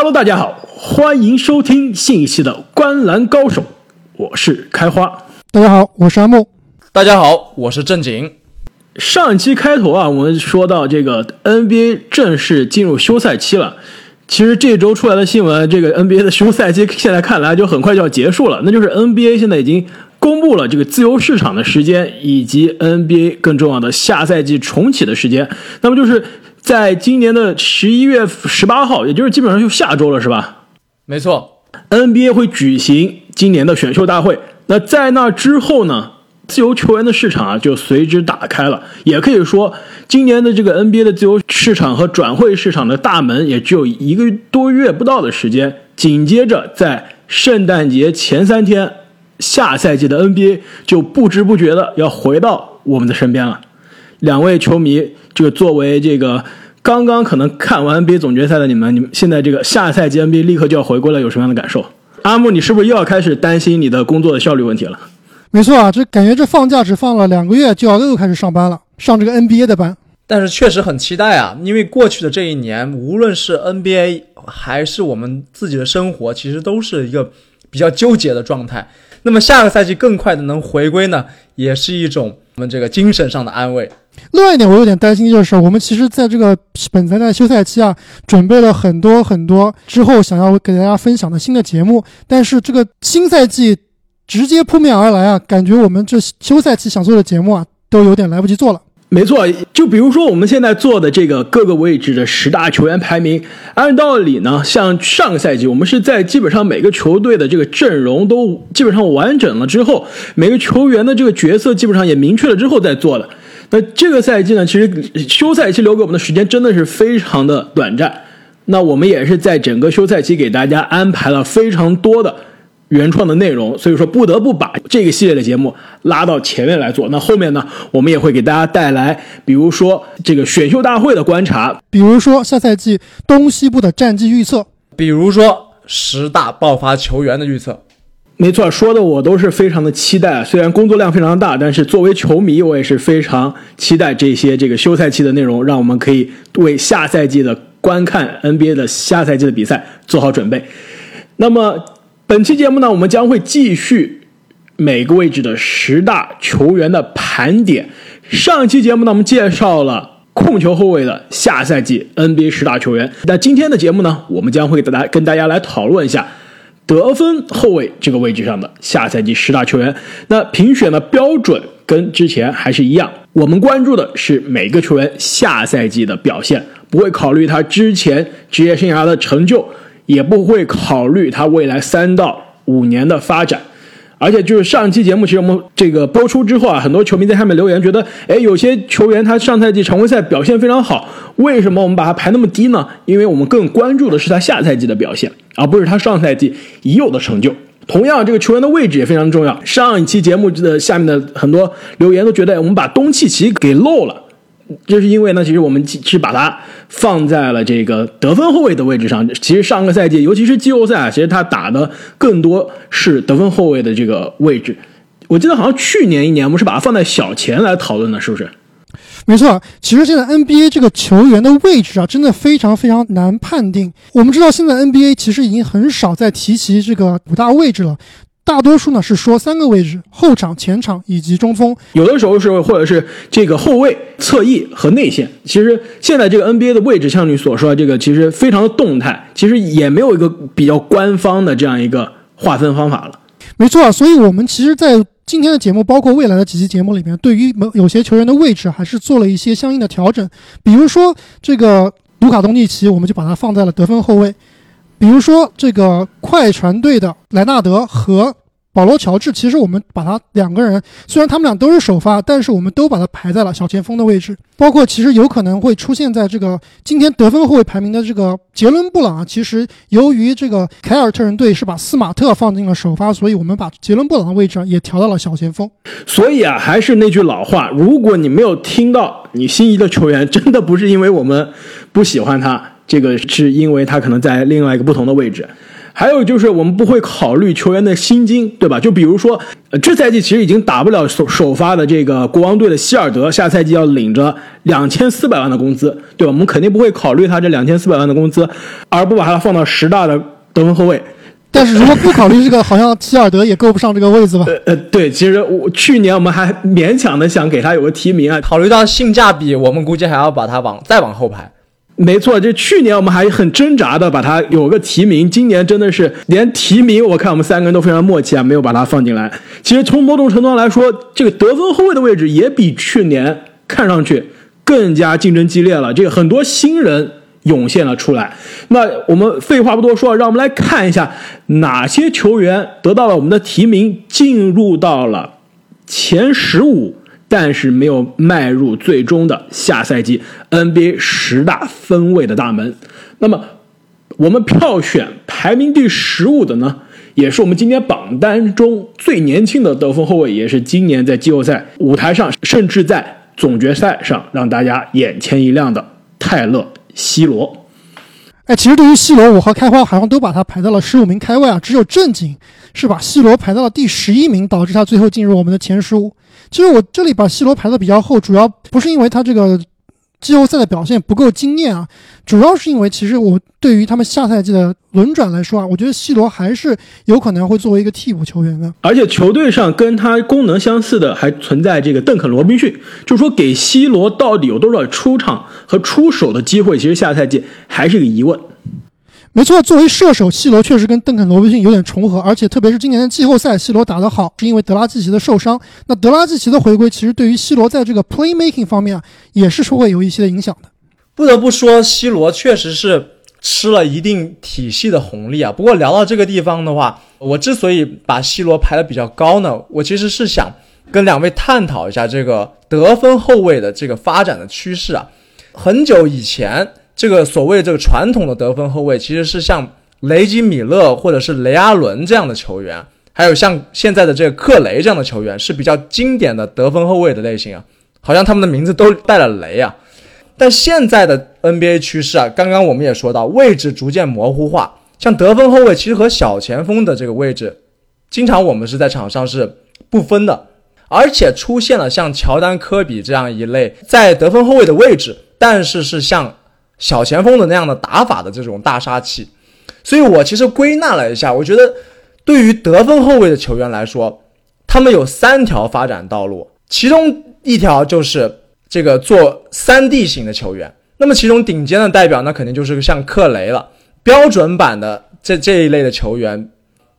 Hello，大家好，欢迎收听新一期的《观澜高手》，我是开花。大家好，我是阿木。大家好，我是正经。上一期开头啊，我们说到这个 NBA 正式进入休赛期了。其实这周出来的新闻，这个 NBA 的休赛期现在看来就很快就要结束了。那就是 NBA 现在已经公布了这个自由市场的时间，以及 NBA 更重要的下赛季重启的时间。那么就是在今年的十一月十八号，也就是基本上就下周了，是吧？没错，NBA 会举行今年的选秀大会。那在那之后呢？自由球员的市场啊，就随之打开了。也可以说，今年的这个 NBA 的自由市场和转会市场的大门，也只有一个多月不到的时间。紧接着，在圣诞节前三天，下赛季的 NBA 就不知不觉的要回到我们的身边了。两位球迷，这个作为这个刚刚可能看完 NBA 总决赛的你们，你们现在这个下赛季 NBA 立刻就要回归了，有什么样的感受？阿木，你是不是又要开始担心你的工作的效率问题了？没错啊，这感觉这放假只放了两个月，就要又开始上班了，上这个 NBA 的班。但是确实很期待啊，因为过去的这一年，无论是 NBA 还是我们自己的生活，其实都是一个比较纠结的状态。那么下个赛季更快的能回归呢，也是一种我们这个精神上的安慰。另外一点，我有点担心，就是我们其实在这个本赛季休赛期啊，准备了很多很多之后想要给大家分享的新的节目，但是这个新赛季。直接扑面而来啊！感觉我们这休赛期想做的节目啊，都有点来不及做了。没错，就比如说我们现在做的这个各个位置的十大球员排名，按道理呢，像上个赛季我们是在基本上每个球队的这个阵容都基本上完整了之后，每个球员的这个角色基本上也明确了之后再做的。那这个赛季呢，其实休赛期留给我们的时间真的是非常的短暂。那我们也是在整个休赛期给大家安排了非常多的。原创的内容，所以说不得不把这个系列的节目拉到前面来做。那后面呢，我们也会给大家带来，比如说这个选秀大会的观察，比如说下赛季东西部的战绩预测，比如说十大爆发球员的预测。没错，说的我都是非常的期待。虽然工作量非常大，但是作为球迷，我也是非常期待这些这个休赛期的内容，让我们可以为下赛季的观看 NBA 的下赛季的比赛做好准备。那么。本期节目呢，我们将会继续每个位置的十大球员的盘点。上一期节目呢，我们介绍了控球后卫的下赛季 NBA 十大球员。那今天的节目呢，我们将会给大家跟大家来讨论一下得分后卫这个位置上的下赛季十大球员。那评选的标准跟之前还是一样，我们关注的是每个球员下赛季的表现，不会考虑他之前职业生涯的成就。也不会考虑他未来三到五年的发展，而且就是上期节目，其实我们这个播出之后啊，很多球迷在下面留言，觉得，哎，有些球员他上赛季常规赛表现非常好，为什么我们把他排那么低呢？因为我们更关注的是他下赛季的表现，而不是他上赛季已有的成就。同样，这个球员的位置也非常重要。上一期节目的下面的很多留言都觉得，我们把东契奇给漏了。就是因为呢，其实我们是把它放在了这个得分后卫的位置上。其实上个赛季，尤其是季后赛，其实他打的更多是得分后卫的这个位置。我记得好像去年一年，我们是把它放在小前来讨论的，是不是？没错，其实现在 NBA 这个球员的位置啊，真的非常非常难判定。我们知道，现在 NBA 其实已经很少再提及这个五大位置了。大多数呢是说三个位置：后场、前场以及中锋。有的时候是或者是这个后卫、侧翼和内线。其实现在这个 NBA 的位置，像你所说，这个其实非常的动态，其实也没有一个比较官方的这样一个划分方法了。没错，所以我们其实，在今天的节目，包括未来的几期节目里面，对于某有些球员的位置，还是做了一些相应的调整。比如说这个卢卡·东契奇，我们就把它放在了得分后卫。比如说，这个快船队的莱纳德和保罗·乔治，其实我们把他两个人，虽然他们俩都是首发，但是我们都把他排在了小前锋的位置。包括其实有可能会出现在这个今天得分后卫排名的这个杰伦·布朗啊，其实由于这个凯尔特人队是把斯马特放进了首发，所以我们把杰伦·布朗的位置也调到了小前锋。所以啊，还是那句老话，如果你没有听到你心仪的球员，真的不是因为我们不喜欢他。这个是因为他可能在另外一个不同的位置，还有就是我们不会考虑球员的薪金，对吧？就比如说，呃，这赛季其实已经打不了首首发的这个国王队的希尔德，下赛季要领着两千四百万的工资，对吧？我们肯定不会考虑他这两千四百万的工资，而不把他放到十大的得分后卫。但是如果不考虑这个，好像希尔德也够不上这个位子吧？呃呃，对，其实我去年我们还勉强的想给他有个提名啊，考虑到性价比，我们估计还要把他往再往后排。没错，就去年我们还很挣扎的把他有个提名，今年真的是连提名，我看我们三个人都非常默契啊，没有把他放进来。其实从某种程度上来说，这个得分后卫的位置也比去年看上去更加竞争激烈了。这个很多新人涌现了出来。那我们废话不多说，让我们来看一下哪些球员得到了我们的提名，进入到了前十五。但是没有迈入最终的下赛季 NBA 十大分位的大门。那么，我们票选排名第十五的呢，也是我们今天榜单中最年轻的得分后卫，也是今年在季后赛舞台上，甚至在总决赛上让大家眼前一亮的泰勒·西罗。哎，其实对于西罗，我和开花好像都把他排到了十五名开外啊，只有正经是把西罗排到了第十一名，导致他最后进入我们的前十五。其实我这里把西罗排的比较后，主要不是因为他这个季后赛的表现不够惊艳啊，主要是因为其实我对于他们下赛季的轮转来说啊，我觉得西罗还是有可能会作为一个替补球员的。而且球队上跟他功能相似的还存在这个邓肯罗宾逊，就是说给西罗到底有多少出场和出手的机会，其实下赛季还是个疑问。没错，作为射手，西罗确实跟邓肯·罗宾逊有点重合，而且特别是今年的季后赛，西罗打得好，是因为德拉季奇的受伤。那德拉季奇的回归，其实对于西罗在这个 playmaking 方面啊，也是会有一些影响的。不得不说，西罗确实是吃了一定体系的红利啊。不过聊到这个地方的话，我之所以把西罗排的比较高呢，我其实是想跟两位探讨一下这个得分后卫的这个发展的趋势啊。很久以前。这个所谓这个传统的得分后卫，其实是像雷吉米勒或者是雷阿伦这样的球员，还有像现在的这个克雷这样的球员，是比较经典的得分后卫的类型啊。好像他们的名字都带了雷啊。但现在的 NBA 趋势啊，刚刚我们也说到，位置逐渐模糊化，像得分后卫其实和小前锋的这个位置，经常我们是在场上是不分的，而且出现了像乔丹、科比这样一类在得分后卫的位置，但是是像。小前锋的那样的打法的这种大杀器，所以我其实归纳了一下，我觉得对于得分后卫的球员来说，他们有三条发展道路，其中一条就是这个做三 D 型的球员。那么其中顶尖的代表，那肯定就是像克雷了，标准版的这这一类的球员，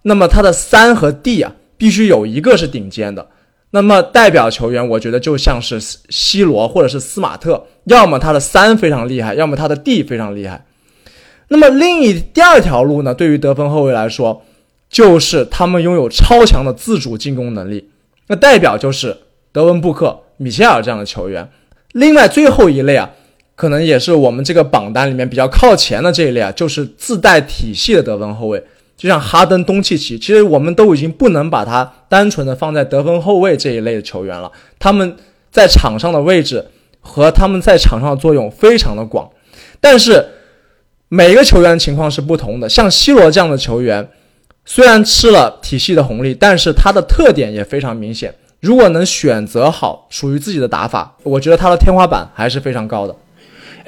那么他的三和 D 啊，必须有一个是顶尖的。那么代表球员，我觉得就像是西罗或者是斯马特，要么他的三非常厉害，要么他的 D 非常厉害。那么另一第二条路呢，对于得分后卫来说，就是他们拥有超强的自主进攻能力。那代表就是德文布克、米切尔这样的球员。另外最后一类啊，可能也是我们这个榜单里面比较靠前的这一类啊，就是自带体系的得分后卫。就像哈登、东契奇，其实我们都已经不能把他单纯的放在得分后卫这一类的球员了。他们在场上的位置和他们在场上的作用非常的广，但是每一个球员情况是不同的。像 C 罗这样的球员，虽然吃了体系的红利，但是他的特点也非常明显。如果能选择好属于自己的打法，我觉得他的天花板还是非常高的。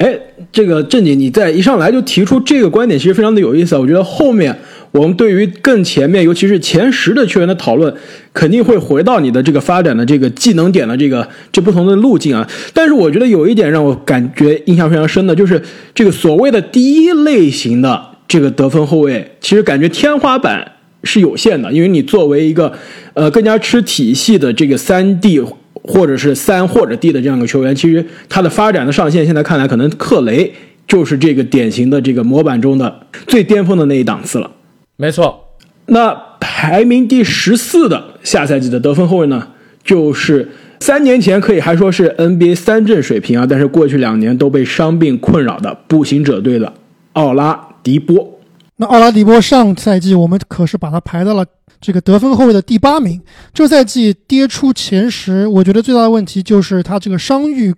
哎，这个正经，你在一上来就提出这个观点，其实非常的有意思。我觉得后面。我们对于更前面，尤其是前十的球员的讨论，肯定会回到你的这个发展的这个技能点的这个这不同的路径啊。但是我觉得有一点让我感觉印象非常深的，就是这个所谓的第一类型的这个得分后卫，其实感觉天花板是有限的，因为你作为一个呃更加吃体系的这个三 D 或者是三或者 D 的这样一个球员，其实他的发展的上限现在看来，可能克雷就是这个典型的这个模板中的最巅峰的那一档次了。没错，那排名第十四的下赛季的得分后卫呢，就是三年前可以还说是 NBA 三阵水平啊，但是过去两年都被伤病困扰的步行者队的奥拉迪波。那奥拉迪波上赛季我们可是把他排到了这个得分后卫的第八名，这赛季跌出前十，我觉得最大的问题就是他这个伤愈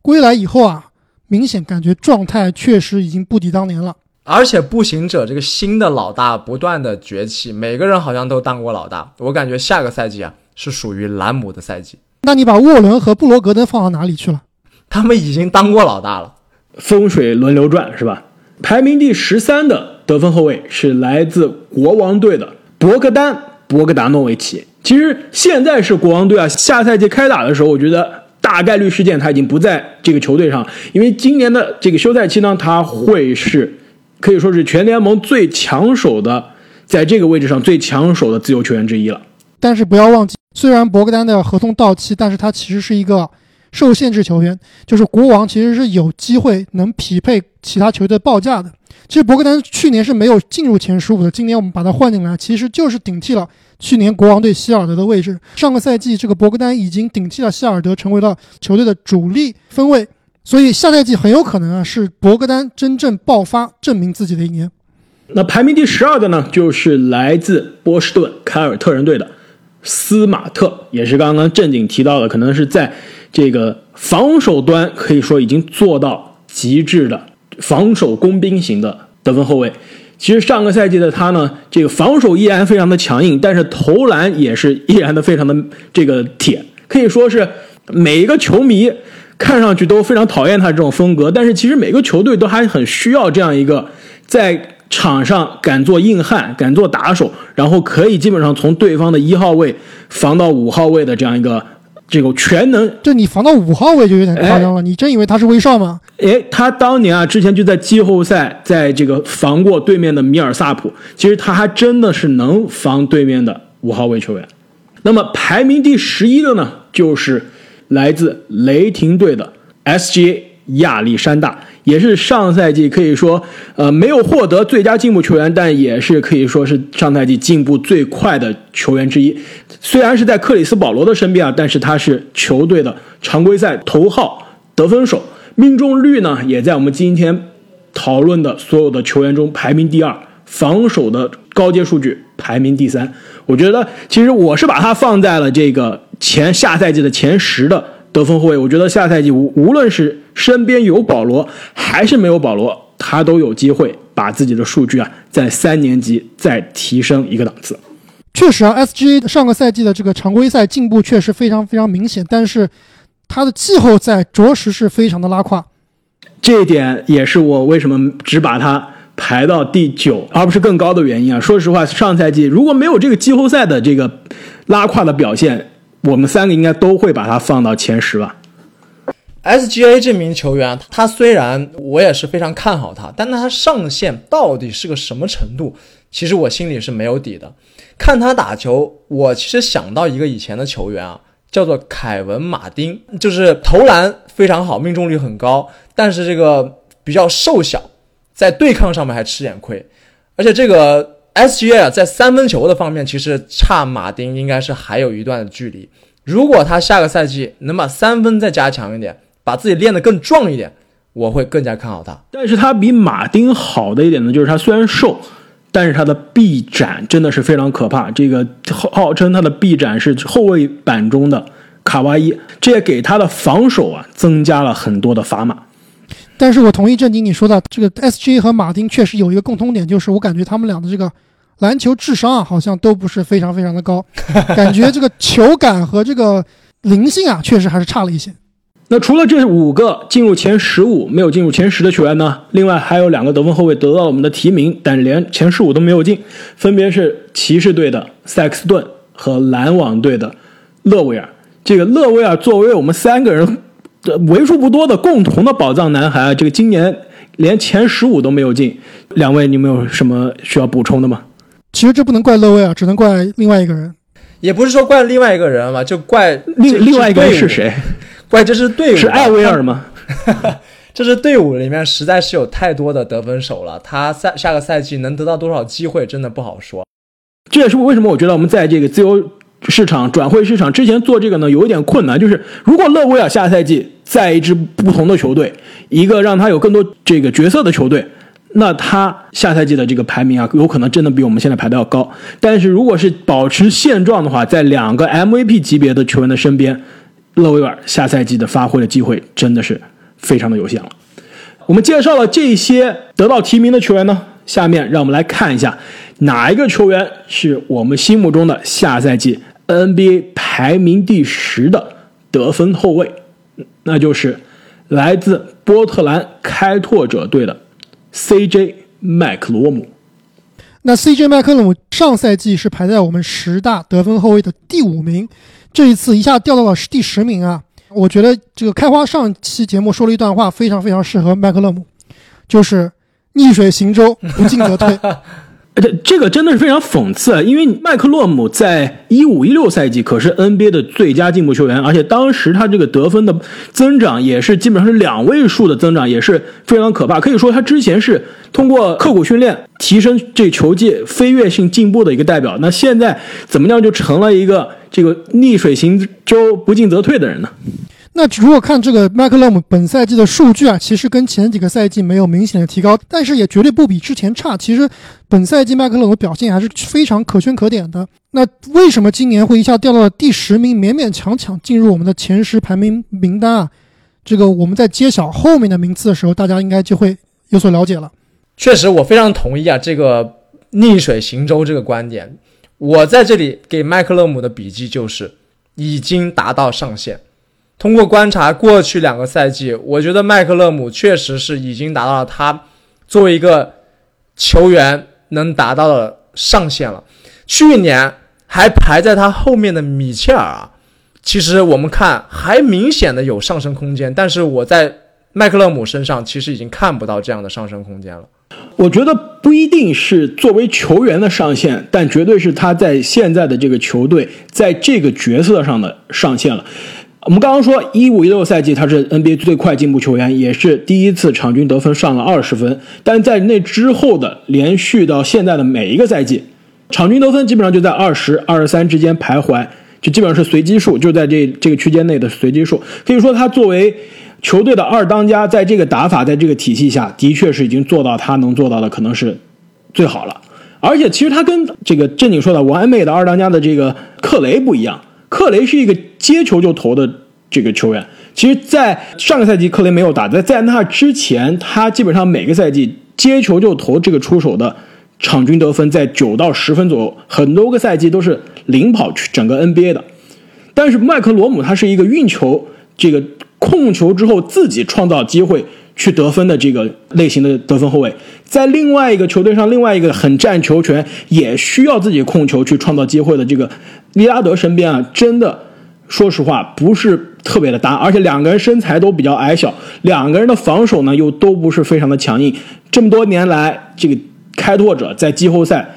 归来以后啊，明显感觉状态确实已经不敌当年了。而且步行者这个新的老大不断的崛起，每个人好像都当过老大。我感觉下个赛季啊是属于兰姆的赛季。那你把沃伦和布罗格登放到哪里去了？他们已经当过老大了，风水轮流转是吧？排名第十三的得分后卫是来自国王队的博格丹·博格达诺维奇。其实现在是国王队啊，下赛季开打的时候，我觉得大概率事件他已经不在这个球队上，因为今年的这个休赛期呢，他会是可以说是全联盟最抢手的，在这个位置上最抢手的自由球员之一了。但是不要忘记，虽然博格丹的合同到期，但是他其实是一个受限制球员，就是国王其实是有机会能匹配其他球队报价的。其实博格丹去年是没有进入前十五的，今年我们把他换进来，其实就是顶替了去年国王队希尔德的位置。上个赛季这个博格丹已经顶替了希尔德，成为了球队的主力分位，所以下赛季很有可能啊是博格丹真正爆发、证明自己的一年。那排名第十二的呢，就是来自波士顿凯尔特人队的。斯马特也是刚刚正经提到的，可能是在这个防守端可以说已经做到极致的防守工兵型的得分后卫。其实上个赛季的他呢，这个防守依然非常的强硬，但是投篮也是依然的非常的这个铁，可以说是每一个球迷看上去都非常讨厌他这种风格。但是其实每个球队都还很需要这样一个在。场上敢做硬汉，敢做打手，然后可以基本上从对方的一号位防到五号位的这样一个这个全能。这你防到五号位就有点夸张了，你真以为他是威少吗？哎，他当年啊，之前就在季后赛，在这个防过对面的米尔萨普，其实他还真的是能防对面的五号位球员。那么排名第十一的呢，就是来自雷霆队的 SGA 亚历山大。也是上赛季可以说，呃，没有获得最佳进步球员，但也是可以说是上赛季进步最快的球员之一。虽然是在克里斯保罗的身边啊，但是他是球队的常规赛头号得分手，命中率呢也在我们今天讨论的所有的球员中排名第二，防守的高阶数据排名第三。我觉得其实我是把他放在了这个前下赛季的前十的。得分后卫，我觉得下赛季无无论是身边有保罗还是没有保罗，他都有机会把自己的数据啊在三年级再提升一个档次。确实啊，SGA 上个赛季的这个常规赛进步确实非常非常明显，但是他的季后赛着实是非常的拉胯。这一点也是我为什么只把他排到第九，而不是更高的原因啊。说实话，上赛季如果没有这个季后赛的这个拉胯的表现。我们三个应该都会把他放到前十吧。SGA 这名球员，他虽然我也是非常看好他，但他上限到底是个什么程度？其实我心里是没有底的。看他打球，我其实想到一个以前的球员啊，叫做凯文·马丁，就是投篮非常好，命中率很高，但是这个比较瘦小，在对抗上面还吃点亏，而且这个。SGA，在三分球的方面，其实差马丁应该是还有一段距离。如果他下个赛季能把三分再加强一点，把自己练得更壮一点，我会更加看好他。但是他比马丁好的一点呢，就是他虽然瘦，但是他的臂展真的是非常可怕。这个号号称他的臂展是后卫版中的卡哇伊，这也给他的防守啊增加了很多的砝码。但是我同意正经你说的，这个 SGA 和马丁确实有一个共通点，就是我感觉他们俩的这个篮球智商啊，好像都不是非常非常的高，感觉这个球感和这个灵性啊，确实还是差了一些。那除了这五个进入前十五没有进入前十的球员呢？另外还有两个得分后卫得到了我们的提名，但连前十五都没有进，分别是骑士队的塞克斯顿和篮网队的勒维尔。这个勒维尔作为我们三个人。这为数不多的共同的宝藏男孩啊，这个今年连前十五都没有进。两位，你们有什么需要补充的吗？其实这不能怪勒威啊，只能怪另外一个人。也不是说怪另外一个人嘛，就怪另另外一个人是谁？怪这支队伍是艾薇 尔吗？这支队伍里面实在是有太多的得分手了，他赛下个赛季能得到多少机会，真的不好说。这也是为什么我觉得我们在这个自由。市场转会市场之前做这个呢，有一点困难。就是如果勒维尔下赛季在一支不同的球队，一个让他有更多这个角色的球队，那他下赛季的这个排名啊，有可能真的比我们现在排的要高。但是如果是保持现状的话，在两个 MVP 级别的球员的身边，勒维尔下赛季的发挥的机会真的是非常的有限了。我们介绍了这些得到提名的球员呢，下面让我们来看一下哪一个球员是我们心目中的下赛季 NBA 排名第十的得分后卫，那就是来自波特兰开拓者队的 CJ 麦克罗姆。那 CJ 麦克罗姆上赛季是排在我们十大得分后卫的第五名，这一次一下掉到了第十名啊！我觉得这个开花上期节目说了一段话，非常非常适合麦克勒姆，就是逆水行舟，不进则退。这这个真的是非常讽刺，啊！因为麦克洛姆在一五一六赛季可是 NBA 的最佳进步球员，而且当时他这个得分的增长也是基本上是两位数的增长，也是非常可怕。可以说他之前是通过刻苦训练提升这球技飞跃性进步的一个代表，那现在怎么样就成了一个这个逆水行舟不进则退的人呢？那如果看这个麦克勒姆本赛季的数据啊，其实跟前几个赛季没有明显的提高，但是也绝对不比之前差。其实本赛季麦克勒姆的表现还是非常可圈可点的。那为什么今年会一下掉到了第十名，勉勉强强进入我们的前十排名名单啊？这个我们在揭晓后面的名次的时候，大家应该就会有所了解了。确实，我非常同意啊，这个逆水行舟这个观点。我在这里给麦克勒姆的笔记就是已经达到上限。通过观察过去两个赛季，我觉得麦克勒姆确实是已经达到了他作为一个球员能达到的上限了。去年还排在他后面的米切尔啊，其实我们看还明显的有上升空间，但是我在麦克勒姆身上其实已经看不到这样的上升空间了。我觉得不一定是作为球员的上限，但绝对是他在现在的这个球队在这个角色上的上限了。我们刚刚说，一五一六赛季他是 NBA 最快进步球员，也是第一次场均得分上了二十分。但在那之后的连续到现在的每一个赛季，场均得分基本上就在二十二十三之间徘徊，就基本上是随机数，就在这这个区间内的随机数。可以说，他作为球队的二当家，在这个打法，在这个体系下，的确是已经做到他能做到的，可能是最好了。而且，其实他跟这个正经说的完美的二当家的这个克雷不一样。克雷是一个接球就投的这个球员，其实，在上个赛季克雷没有打，在在那之前，他基本上每个赛季接球就投这个出手的场均得分在九到十分左右，很多个赛季都是领跑整个 NBA 的。但是麦克罗姆他是一个运球、这个控球之后自己创造机会去得分的这个类型的得分后卫，在另外一个球队上，另外一个很占球权也需要自己控球去创造机会的这个。利拉德身边啊，真的，说实话不是特别的搭，而且两个人身材都比较矮小，两个人的防守呢又都不是非常的强硬。这么多年来，这个开拓者在季后赛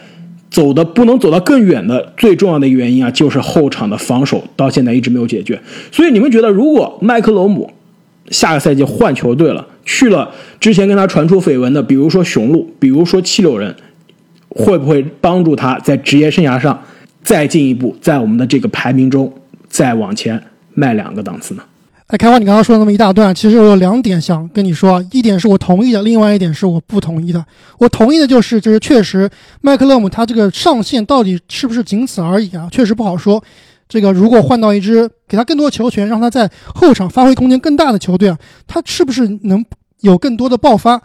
走的不能走到更远的最重要的一个原因啊，就是后场的防守到现在一直没有解决。所以你们觉得，如果麦克罗姆下个赛季换球队了，去了之前跟他传出绯闻的，比如说雄鹿，比如说七六人，会不会帮助他在职业生涯上？再进一步，在我们的这个排名中再往前迈两个档次呢？哎，开花，你刚刚说了那么一大段，其实我有两点想跟你说，一点是我同意的，另外一点是我不同意的。我同意的就是，就是确实麦克勒姆他这个上限到底是不是仅此而已啊？确实不好说。这个如果换到一支给他更多球权，让他在后场发挥空间更大的球队啊，他是不是能有更多的爆发？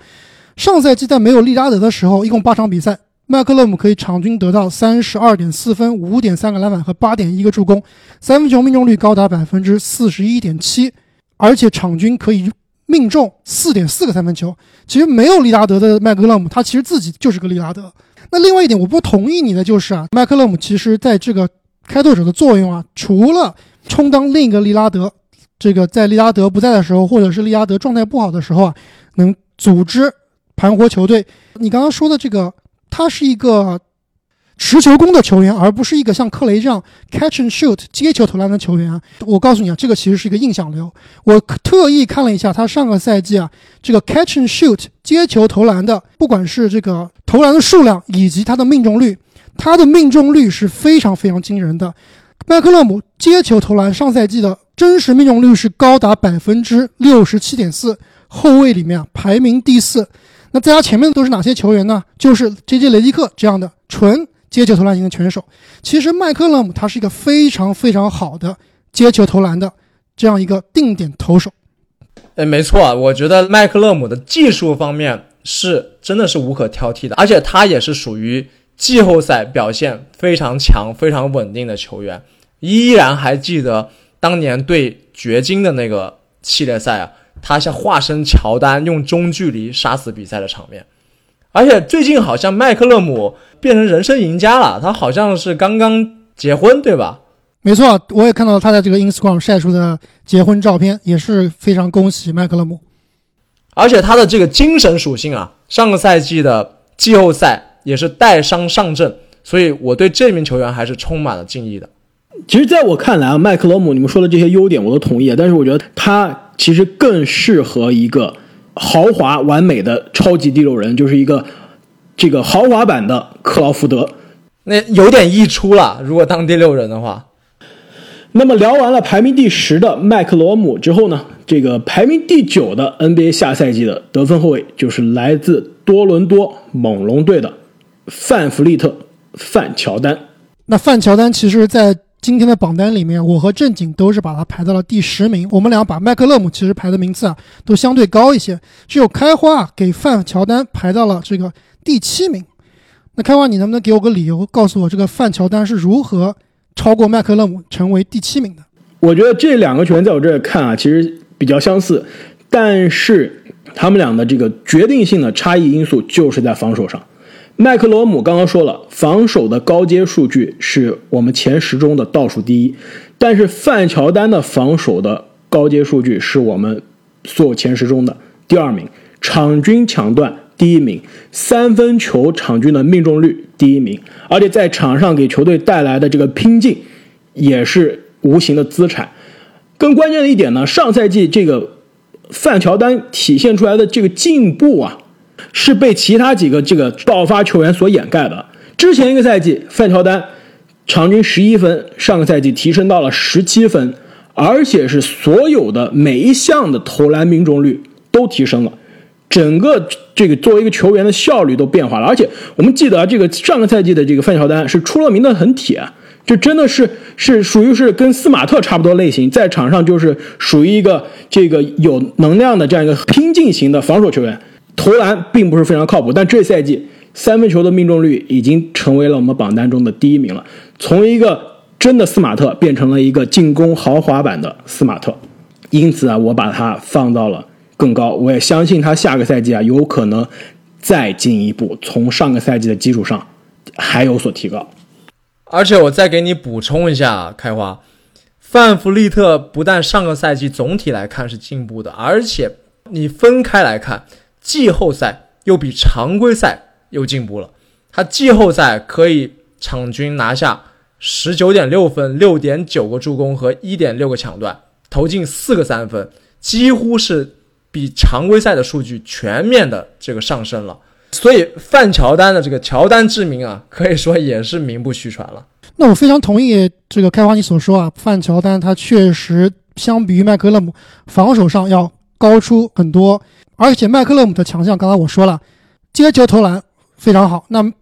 上赛季在没有利拉德的时候，一共八场比赛。麦克勒姆可以场均得到三十二点四分、五点三个篮板和八点一个助攻，三分球命中率高达百分之四十一点七，而且场均可以命中四点四个三分球。其实没有利拉德的麦克勒姆，他其实自己就是个利拉德。那另外一点，我不同意你的就是啊，麦克勒姆其实在这个开拓者的作用啊，除了充当另一个利拉德，这个在利拉德不在的时候，或者是利拉德状态不好的时候啊，能组织盘活球队。你刚刚说的这个。他是一个持球攻的球员，而不是一个像克雷这样 catch and shoot 接球投篮的球员啊！我告诉你啊，这个其实是一个印象流。我特意看了一下他上个赛季啊，这个 catch and shoot 接球投篮的，不管是这个投篮的数量以及他的命中率，他的命中率是非常非常惊人的。麦克勒姆接球投篮上赛季的真实命中率是高达百分之六十七点四，后卫里面啊排名第四。那在他前面的都是哪些球员呢？就是 J.J. 雷迪克这样的纯接球投篮型的拳手。其实麦克勒姆他是一个非常非常好的接球投篮的这样一个定点投手。哎，没错，我觉得麦克勒姆的技术方面是真的是无可挑剔的，而且他也是属于季后赛表现非常强、非常稳定的球员。依然还记得当年对掘金的那个系列赛啊，他像化身乔丹，用中距离杀死比赛的场面。而且最近好像麦克勒姆变成人生赢家了，他好像是刚刚结婚，对吧？没错，我也看到他在这个 Instagram 晒出的结婚照片，也是非常恭喜麦克勒姆。而且他的这个精神属性啊，上个赛季的季后赛也是带伤上阵，所以我对这名球员还是充满了敬意的。其实，在我看来啊，麦克罗姆你们说的这些优点我都同意，但是我觉得他其实更适合一个豪华完美的超级第六人，就是一个这个豪华版的克劳福德。那有点溢出了，如果当第六人的话。那么聊完了排名第十的麦克罗姆之后呢，这个排名第九的 NBA 下赛季的得分后卫就是来自多伦多猛龙队的范弗利特范乔丹。那范乔丹其实，在今天的榜单里面，我和正经都是把他排到了第十名。我们俩把麦克勒姆其实排的名次啊都相对高一些，只有开花给范乔丹排到了这个第七名。那开花，你能不能给我个理由，告诉我这个范乔丹是如何？超过麦克勒姆成为第七名的，我觉得这两个球员在我这儿看啊，其实比较相似，但是他们俩的这个决定性的差异因素就是在防守上。麦克罗姆刚刚说了，防守的高阶数据是我们前十中的倒数第一，但是范乔丹的防守的高阶数据是我们所有前十中的第二名，场均抢断。第一名，三分球场均的命中率第一名，而且在场上给球队带来的这个拼劲，也是无形的资产。更关键的一点呢，上赛季这个范乔丹体现出来的这个进步啊，是被其他几个这个爆发球员所掩盖的。之前一个赛季，范乔丹场均十一分，上个赛季提升到了十七分，而且是所有的每一项的投篮命中率都提升了。整个这个作为一个球员的效率都变化了，而且我们记得这个上个赛季的这个范乔丹是出了名的很铁，就真的是是属于是跟斯马特差不多类型，在场上就是属于一个这个有能量的这样一个拼劲型的防守球员，投篮并不是非常靠谱，但这赛季三分球的命中率已经成为了我们榜单中的第一名了，从一个真的斯马特变成了一个进攻豪华版的斯马特，因此啊，我把它放到了。更高，我也相信他下个赛季啊，有可能再进一步，从上个赛季的基础上还有所提高。而且我再给你补充一下，开花，范弗利特不但上个赛季总体来看是进步的，而且你分开来看，季后赛又比常规赛又进步了。他季后赛可以场均拿下十九点六分、六点九个助攻和一点六个抢断，投进四个三分，几乎是。比常规赛的数据全面的这个上升了，所以范乔丹的这个乔丹之名啊，可以说也是名不虚传了。那我非常同意这个开花你所说啊，范乔丹他确实相比于麦克勒姆防守上要高出很多，而且麦克勒姆的强项刚才我说了，接球投篮非常好，那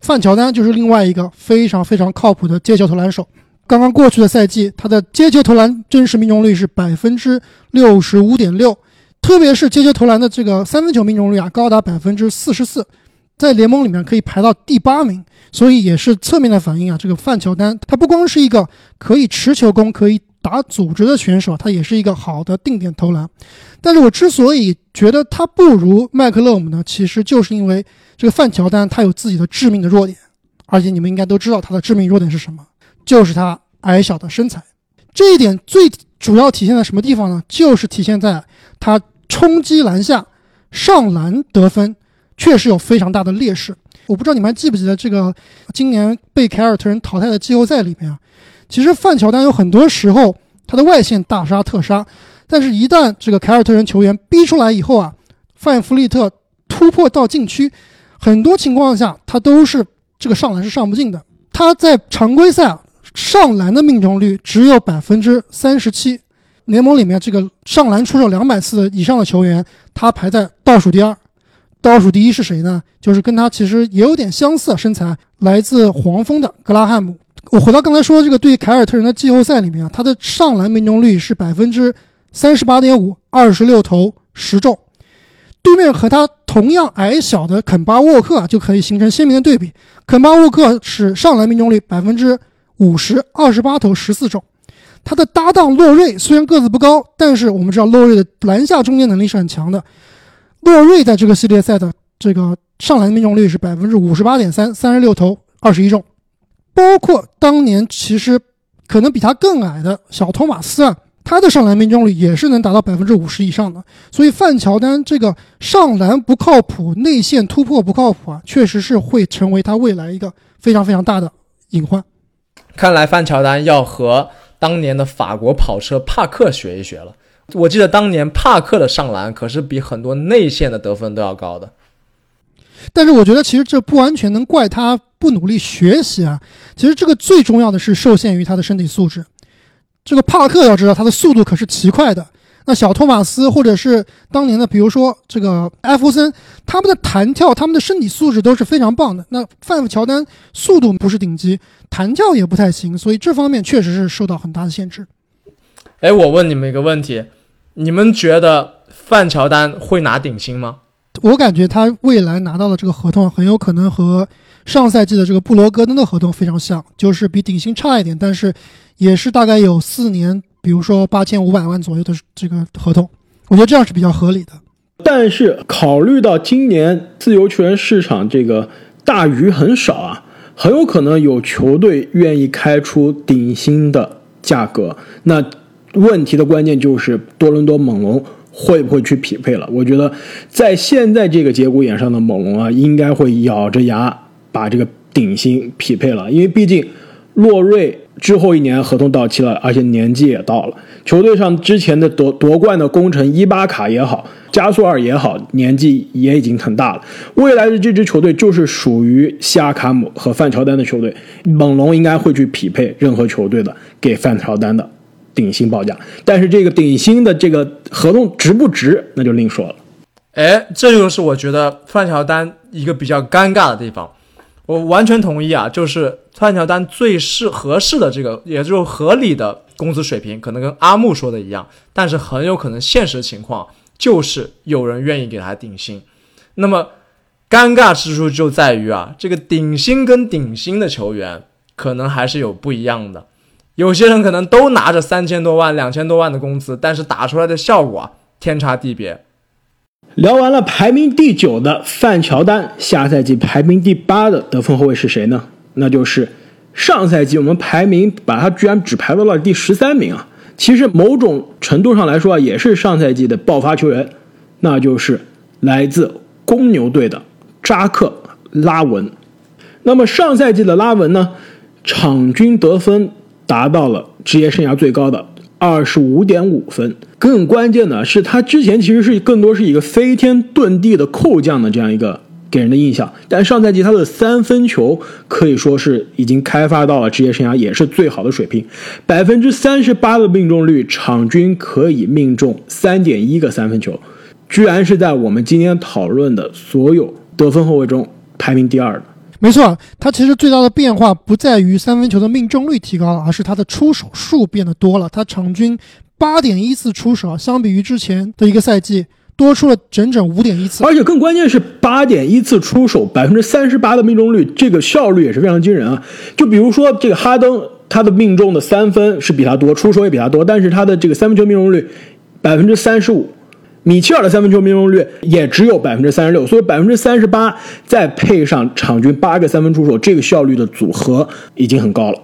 范乔丹就是另外一个非常非常靠谱的接球投篮手。刚刚过去的赛季，他的接球投篮真实命中率是百分之六十五点六。特别是接球投篮的这个三分球命中率啊，高达百分之四十四，在联盟里面可以排到第八名，所以也是侧面的反映啊，这个范乔丹他不光是一个可以持球攻、可以打组织的选手，他也是一个好的定点投篮。但是我之所以觉得他不如麦克勒姆呢，其实就是因为这个范乔丹他有自己的致命的弱点，而且你们应该都知道他的致命弱点是什么，就是他矮小的身材。这一点最主要体现在什么地方呢？就是体现在。他冲击篮下、上篮得分，确实有非常大的劣势。我不知道你们还记不记得这个今年被凯尔特人淘汰的季后赛里面啊，其实范乔丹有很多时候他的外线大杀特杀，但是一旦这个凯尔特人球员逼出来以后啊，范弗利特突破到禁区，很多情况下他都是这个上篮是上不进的。他在常规赛上篮的命中率只有百分之三十七。联盟里面这个上篮出手两百次以上的球员，他排在倒数第二，倒数第一是谁呢？就是跟他其实也有点相似身材，来自黄蜂的格拉汉姆。我回到刚才说的这个对凯尔特人的季后赛里面啊，他的上篮命中率是百分之三十八点五，二十六投十中。对面和他同样矮小的肯巴沃克啊就可以形成鲜明的对比。肯巴沃克是上篮命中率百分之五十，二十八投十四中。他的搭档洛瑞虽然个子不高，但是我们知道洛瑞的篮下终结能力是很强的。洛瑞在这个系列赛的这个上篮命中率是百分之五十八点三，三十六投二十一中。包括当年其实可能比他更矮的小托马斯啊。他的上篮命中率也是能达到百分之五十以上的，所以范乔丹这个上篮不靠谱，内线突破不靠谱啊，确实是会成为他未来一个非常非常大的隐患。看来范乔丹要和当年的法国跑车帕克学一学了。我记得当年帕克的上篮可是比很多内线的得分都要高的。但是我觉得其实这不完全能怪他不努力学习啊，其实这个最重要的是受限于他的身体素质。这个帕克要知道，他的速度可是奇快的。那小托马斯或者是当年的，比如说这个艾弗森，他们的弹跳、他们的身体素质都是非常棒的。那范乔丹速度不是顶级，弹跳也不太行，所以这方面确实是受到很大的限制。哎，我问你们一个问题：你们觉得范乔丹会拿顶薪吗？我感觉他未来拿到的这个合同很有可能和上赛季的这个布罗格登的合同非常像，就是比顶薪差一点，但是。也是大概有四年，比如说八千五百万左右的这个合同，我觉得这样是比较合理的。但是考虑到今年自由球员市场这个大鱼很少啊，很有可能有球队愿意开出顶薪的价格。那问题的关键就是多伦多猛龙会不会去匹配了？我觉得在现在这个节骨眼上的猛龙啊，应该会咬着牙把这个顶薪匹配了，因为毕竟洛瑞。之后一年合同到期了，而且年纪也到了。球队上之前的夺夺冠的功臣伊巴卡也好，加索尔也好，年纪也已经很大了。未来的这支球队就是属于西亚卡姆和范乔丹的球队，猛龙应该会去匹配任何球队的给范乔丹的顶薪报价。但是这个顶薪的这个合同值不值，那就另说了。哎，这就是我觉得范乔丹一个比较尴尬的地方。我完全同意啊，就是范乔丹最适合适的这个，也就是合理的工资水平，可能跟阿木说的一样，但是很有可能现实情况就是有人愿意给他顶薪。那么尴尬之处就在于啊，这个顶薪跟顶薪的球员可能还是有不一样的，有些人可能都拿着三千多万、两千多万的工资，但是打出来的效果天差地别。聊完了排名第九的范乔丹，下赛季排名第八的得分后卫是谁呢？那就是上赛季我们排名把他居然只排到了第十三名啊！其实某种程度上来说啊，也是上赛季的爆发球员，那就是来自公牛队的扎克拉文。那么上赛季的拉文呢，场均得分达到了职业生涯最高的。二十五点五分，更关键的是，他之前其实是更多是一个飞天遁地的扣将的这样一个给人的印象。但上赛季他的三分球可以说是已经开发到了职业生涯也是最好的水平，百分之三十八的命中率，场均可以命中三点一个三分球，居然是在我们今天讨论的所有得分后卫中排名第二的。没错，他其实最大的变化不在于三分球的命中率提高了，而是他的出手数变得多了。他场均八点一次出手，相比于之前的一个赛季多出了整整五点一次。而且更关键是八点一次出手，百分之三十八的命中率，这个效率也是非常惊人啊！就比如说这个哈登，他的命中的三分是比他多，出手也比他多，但是他的这个三分球命中率百分之三十五。米切尔的三分球命中率也只有百分之三十六，所以百分之三十八再配上场均八个三分出手，这个效率的组合已经很高了。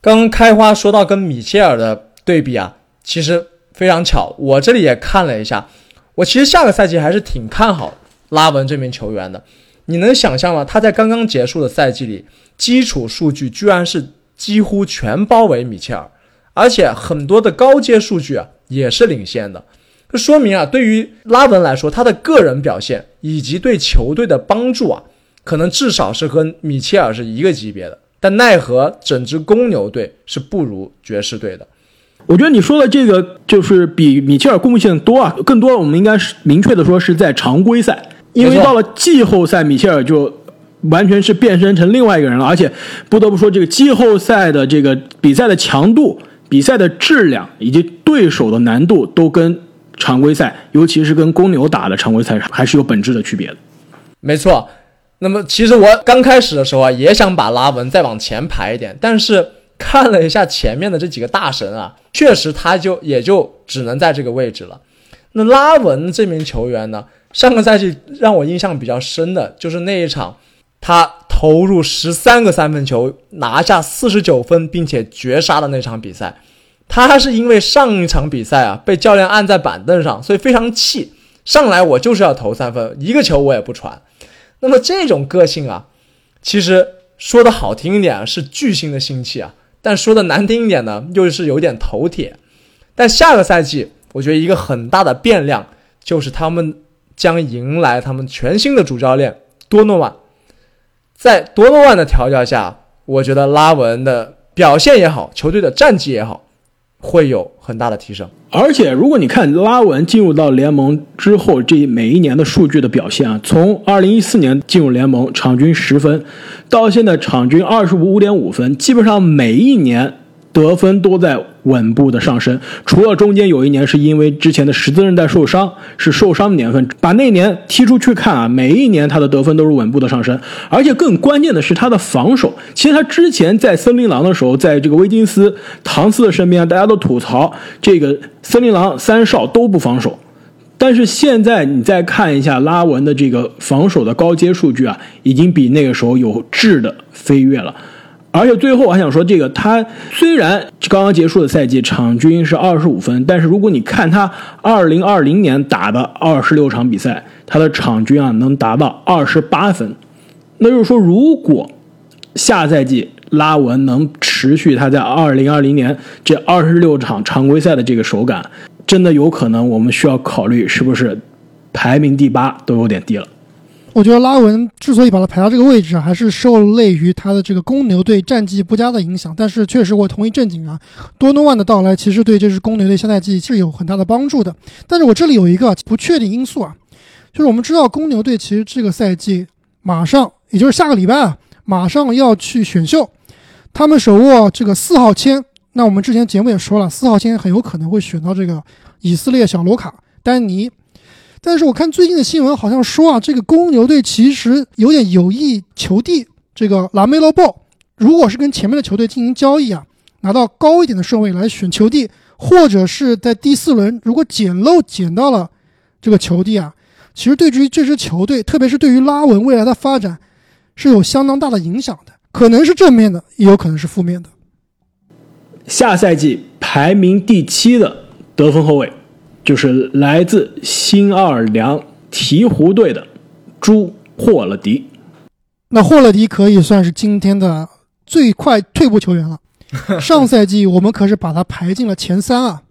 刚开花说到跟米切尔的对比啊，其实非常巧，我这里也看了一下，我其实下个赛季还是挺看好拉文这名球员的。你能想象吗？他在刚刚结束的赛季里，基础数据居然是几乎全包围米切尔，而且很多的高阶数据啊也是领先的。这说明啊，对于拉文来说，他的个人表现以及对球队的帮助啊，可能至少是和米切尔是一个级别的。但奈何整支公牛队是不如爵士队的。我觉得你说的这个就是比米切尔贡献多啊，更多我们应该是明确的说是在常规赛，因为到了季后赛，米切尔就完全是变身成另外一个人了。而且不得不说，这个季后赛的这个比赛的强度。比赛的质量以及对手的难度都跟常规赛，尤其是跟公牛打的常规赛还是有本质的区别的。没错。那么其实我刚开始的时候啊，也想把拉文再往前排一点，但是看了一下前面的这几个大神啊，确实他就也就只能在这个位置了。那拉文这名球员呢，上个赛季让我印象比较深的就是那一场，他投入十三个三分球，拿下四十九分，并且绝杀的那场比赛。他是因为上一场比赛啊被教练按在板凳上，所以非常气，上来我就是要投三分，一个球我也不传。那么这种个性啊，其实说的好听一点是巨星的心气啊，但说的难听一点呢，又是有点头铁。但下个赛季，我觉得一个很大的变量就是他们将迎来他们全新的主教练多诺万。在多诺万的调教下，我觉得拉文的表现也好，球队的战绩也好。会有很大的提升，而且如果你看拉文进入到联盟之后，这每一年的数据的表现啊，从二零一四年进入联盟，场均十分，到现在场均二十五点五分，基本上每一年。得分都在稳步的上升，除了中间有一年是因为之前的十字韧带受伤，是受伤的年份，把那年踢出去看啊，每一年他的得分都是稳步的上升，而且更关键的是他的防守。其实他之前在森林狼的时候，在这个威金斯、唐斯的身边，大家都吐槽这个森林狼三少都不防守，但是现在你再看一下拉文的这个防守的高阶数据啊，已经比那个时候有质的飞跃了。而且最后我还想说，这个他虽然刚刚结束的赛季场均是二十五分，但是如果你看他二零二零年打的二十六场比赛，他的场均啊能达到二十八分。那就是说，如果下赛季拉文能持续他在二零二零年这二十六场常规赛的这个手感，真的有可能我们需要考虑是不是排名第八都有点低了。我觉得拉文之所以把他排到这个位置，还是受累于他的这个公牛队战绩不佳的影响。但是确实，我同意正经啊，多诺万的到来其实对这支公牛队下赛季是有很大的帮助的。但是我这里有一个不确定因素啊，就是我们知道公牛队其实这个赛季马上，也就是下个礼拜啊，马上要去选秀，他们手握这个四号签。那我们之前节目也说了，四号签很有可能会选到这个以色列小罗卡丹尼。但是我看最近的新闻，好像说啊，这个公牛队其实有点有意求地这个拉梅罗鲍。如果是跟前面的球队进行交易啊，拿到高一点的顺位来选球地，或者是在第四轮如果捡漏捡到了这个球地啊，其实对于这支球队，特别是对于拉文未来的发展是有相当大的影响的，可能是正面的，也有可能是负面的。下赛季排名第七的得分后卫。就是来自新奥尔良鹈鹕队的朱霍勒迪，那霍勒迪可以算是今天的最快退步球员了。上赛季我们可是把他排进了前三啊，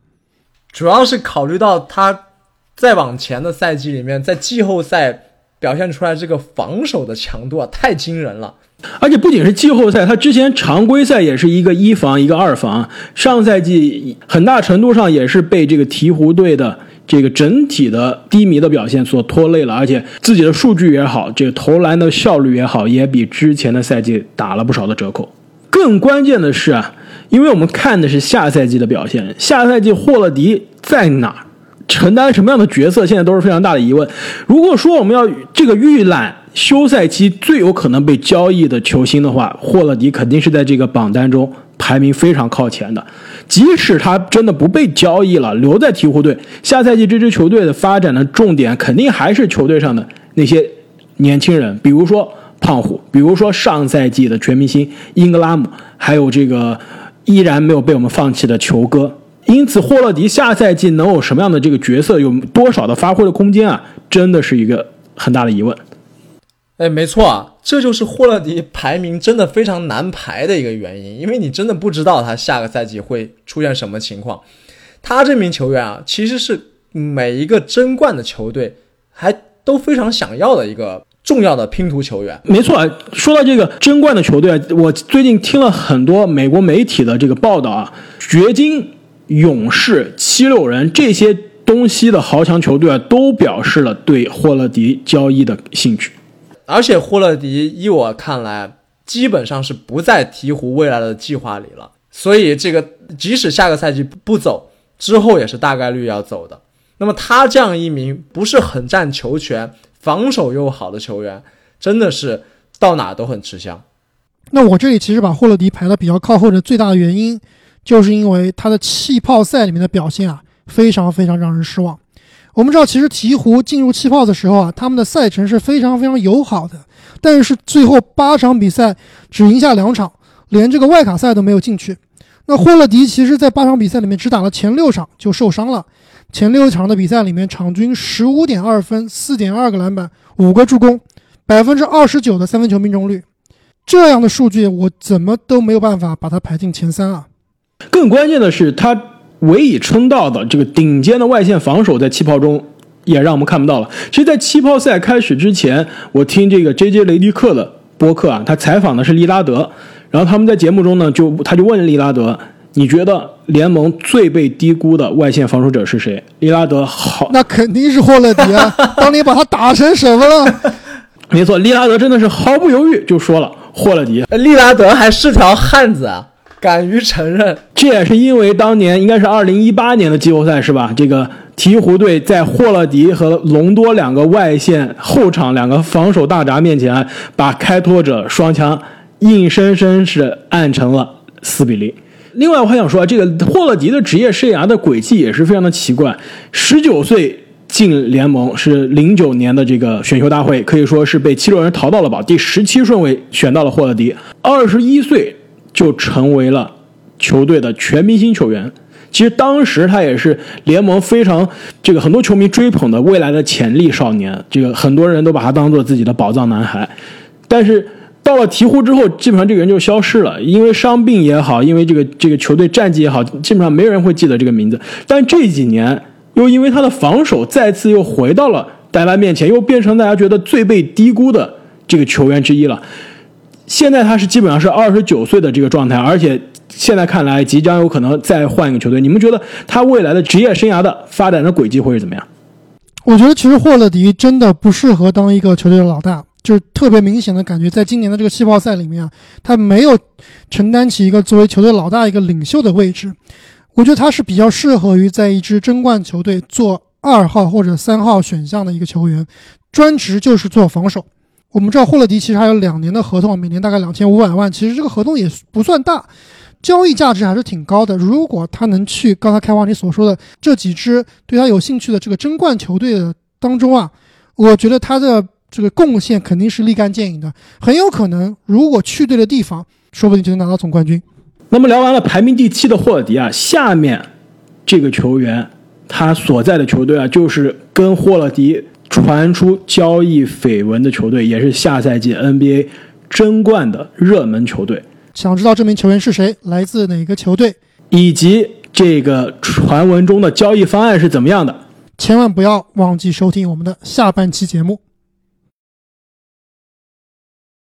主要是考虑到他再往前的赛季里面，在季后赛表现出来这个防守的强度啊，太惊人了。而且不仅是季后赛，他之前常规赛也是一个一防一个二防。上赛季很大程度上也是被这个鹈鹕队的这个整体的低迷的表现所拖累了，而且自己的数据也好，这个投篮的效率也好，也比之前的赛季打了不少的折扣。更关键的是啊，因为我们看的是下赛季的表现，下赛季霍勒迪在哪儿，承担什么样的角色，现在都是非常大的疑问。如果说我们要这个预览。休赛期最有可能被交易的球星的话，霍勒迪肯定是在这个榜单中排名非常靠前的。即使他真的不被交易了，留在鹈鹕队，下赛季这支球队的发展的重点肯定还是球队上的那些年轻人，比如说胖虎，比如说上赛季的全明星英格拉姆，还有这个依然没有被我们放弃的球哥。因此，霍勒迪下赛季能有什么样的这个角色，有多少的发挥的空间啊，真的是一个很大的疑问。哎，没错啊，这就是霍勒迪排名真的非常难排的一个原因，因为你真的不知道他下个赛季会出现什么情况。他这名球员啊，其实是每一个争冠的球队还都非常想要的一个重要的拼图球员。没错，说到这个争冠的球队，我最近听了很多美国媒体的这个报道啊，掘金、勇士、七六人这些东西的豪强球队啊，都表示了对霍勒迪交易的兴趣。而且霍勒迪，依我看来，基本上是不在鹈鹕未来的计划里了。所以这个即使下个赛季不走，之后也是大概率要走的。那么他这样一名不是很占球权、防守又好的球员，真的是到哪都很吃香。那我这里其实把霍勒迪排的比较靠后的最大的原因，就是因为他的气泡赛里面的表现啊，非常非常让人失望。我们知道，其实鹈鹕进入气泡的时候啊，他们的赛程是非常非常友好的，但是最后八场比赛只赢下两场，连这个外卡赛都没有进去。那霍勒迪其实，在八场比赛里面只打了前六场就受伤了，前六场的比赛里面，场均十五点二分、四点二个篮板、五个助攻，百分之二十九的三分球命中率，这样的数据我怎么都没有办法把他排进前三啊！更关键的是他。唯一称道的这个顶尖的外线防守，在气泡中也让我们看不到了。其实，在气泡赛开始之前，我听这个 J.J. 雷迪克的播客啊，他采访的是利拉德，然后他们在节目中呢，就他就问利拉德：“你觉得联盟最被低估的外线防守者是谁？”利拉德好，那肯定是霍勒迪啊！当年把他打成什么了？没错，利拉德真的是毫不犹豫就说了霍勒迪。利拉德还是条汉子啊！敢于承认，这也是因为当年应该是二零一八年的季后赛是吧？这个鹈鹕队在霍勒迪和隆多两个外线后场两个防守大闸面前，把开拓者双枪硬生生是按成了四比零。另外，我还想说，这个霍勒迪的职业生涯的轨迹也是非常的奇怪。十九岁进联盟，是零九年的这个选秀大会，可以说是被七六人淘到了宝，第十七顺位选到了霍勒迪。二十一岁。就成为了球队的全明星球员。其实当时他也是联盟非常这个很多球迷追捧的未来的潜力少年，这个很多人都把他当做自己的宝藏男孩。但是到了鹈鹕之后，基本上这个人就消失了，因为伤病也好，因为这个这个球队战绩也好，基本上没人会记得这个名字。但这几年又因为他的防守再次又回到了大家面前，又变成大家觉得最被低估的这个球员之一了。现在他是基本上是二十九岁的这个状态，而且现在看来即将有可能再换一个球队。你们觉得他未来的职业生涯的发展的轨迹会是怎么样？我觉得其实霍勒迪真的不适合当一个球队的老大，就是特别明显的感觉，在今年的这个气泡赛里面啊，他没有承担起一个作为球队老大一个领袖的位置。我觉得他是比较适合于在一支争冠球队做二号或者三号选项的一个球员，专职就是做防守。我们知道霍勒迪其实还有两年的合同，每年大概两千五百万，其实这个合同也不算大，交易价值还是挺高的。如果他能去刚才开华你所说的这几支对他有兴趣的这个争冠球队的当中啊，我觉得他的这个贡献肯定是立竿见影的，很有可能如果去对了地方，说不定就能拿到总冠军。那么聊完了排名第七的霍勒迪啊，下面这个球员他所在的球队啊，就是跟霍勒迪。传出交易绯闻的球队，也是下赛季 NBA 争冠的热门球队。想知道这名球员是谁，来自哪个球队，以及这个传闻中的交易方案是怎么样的？千万不要忘记收听我们的下半期节目。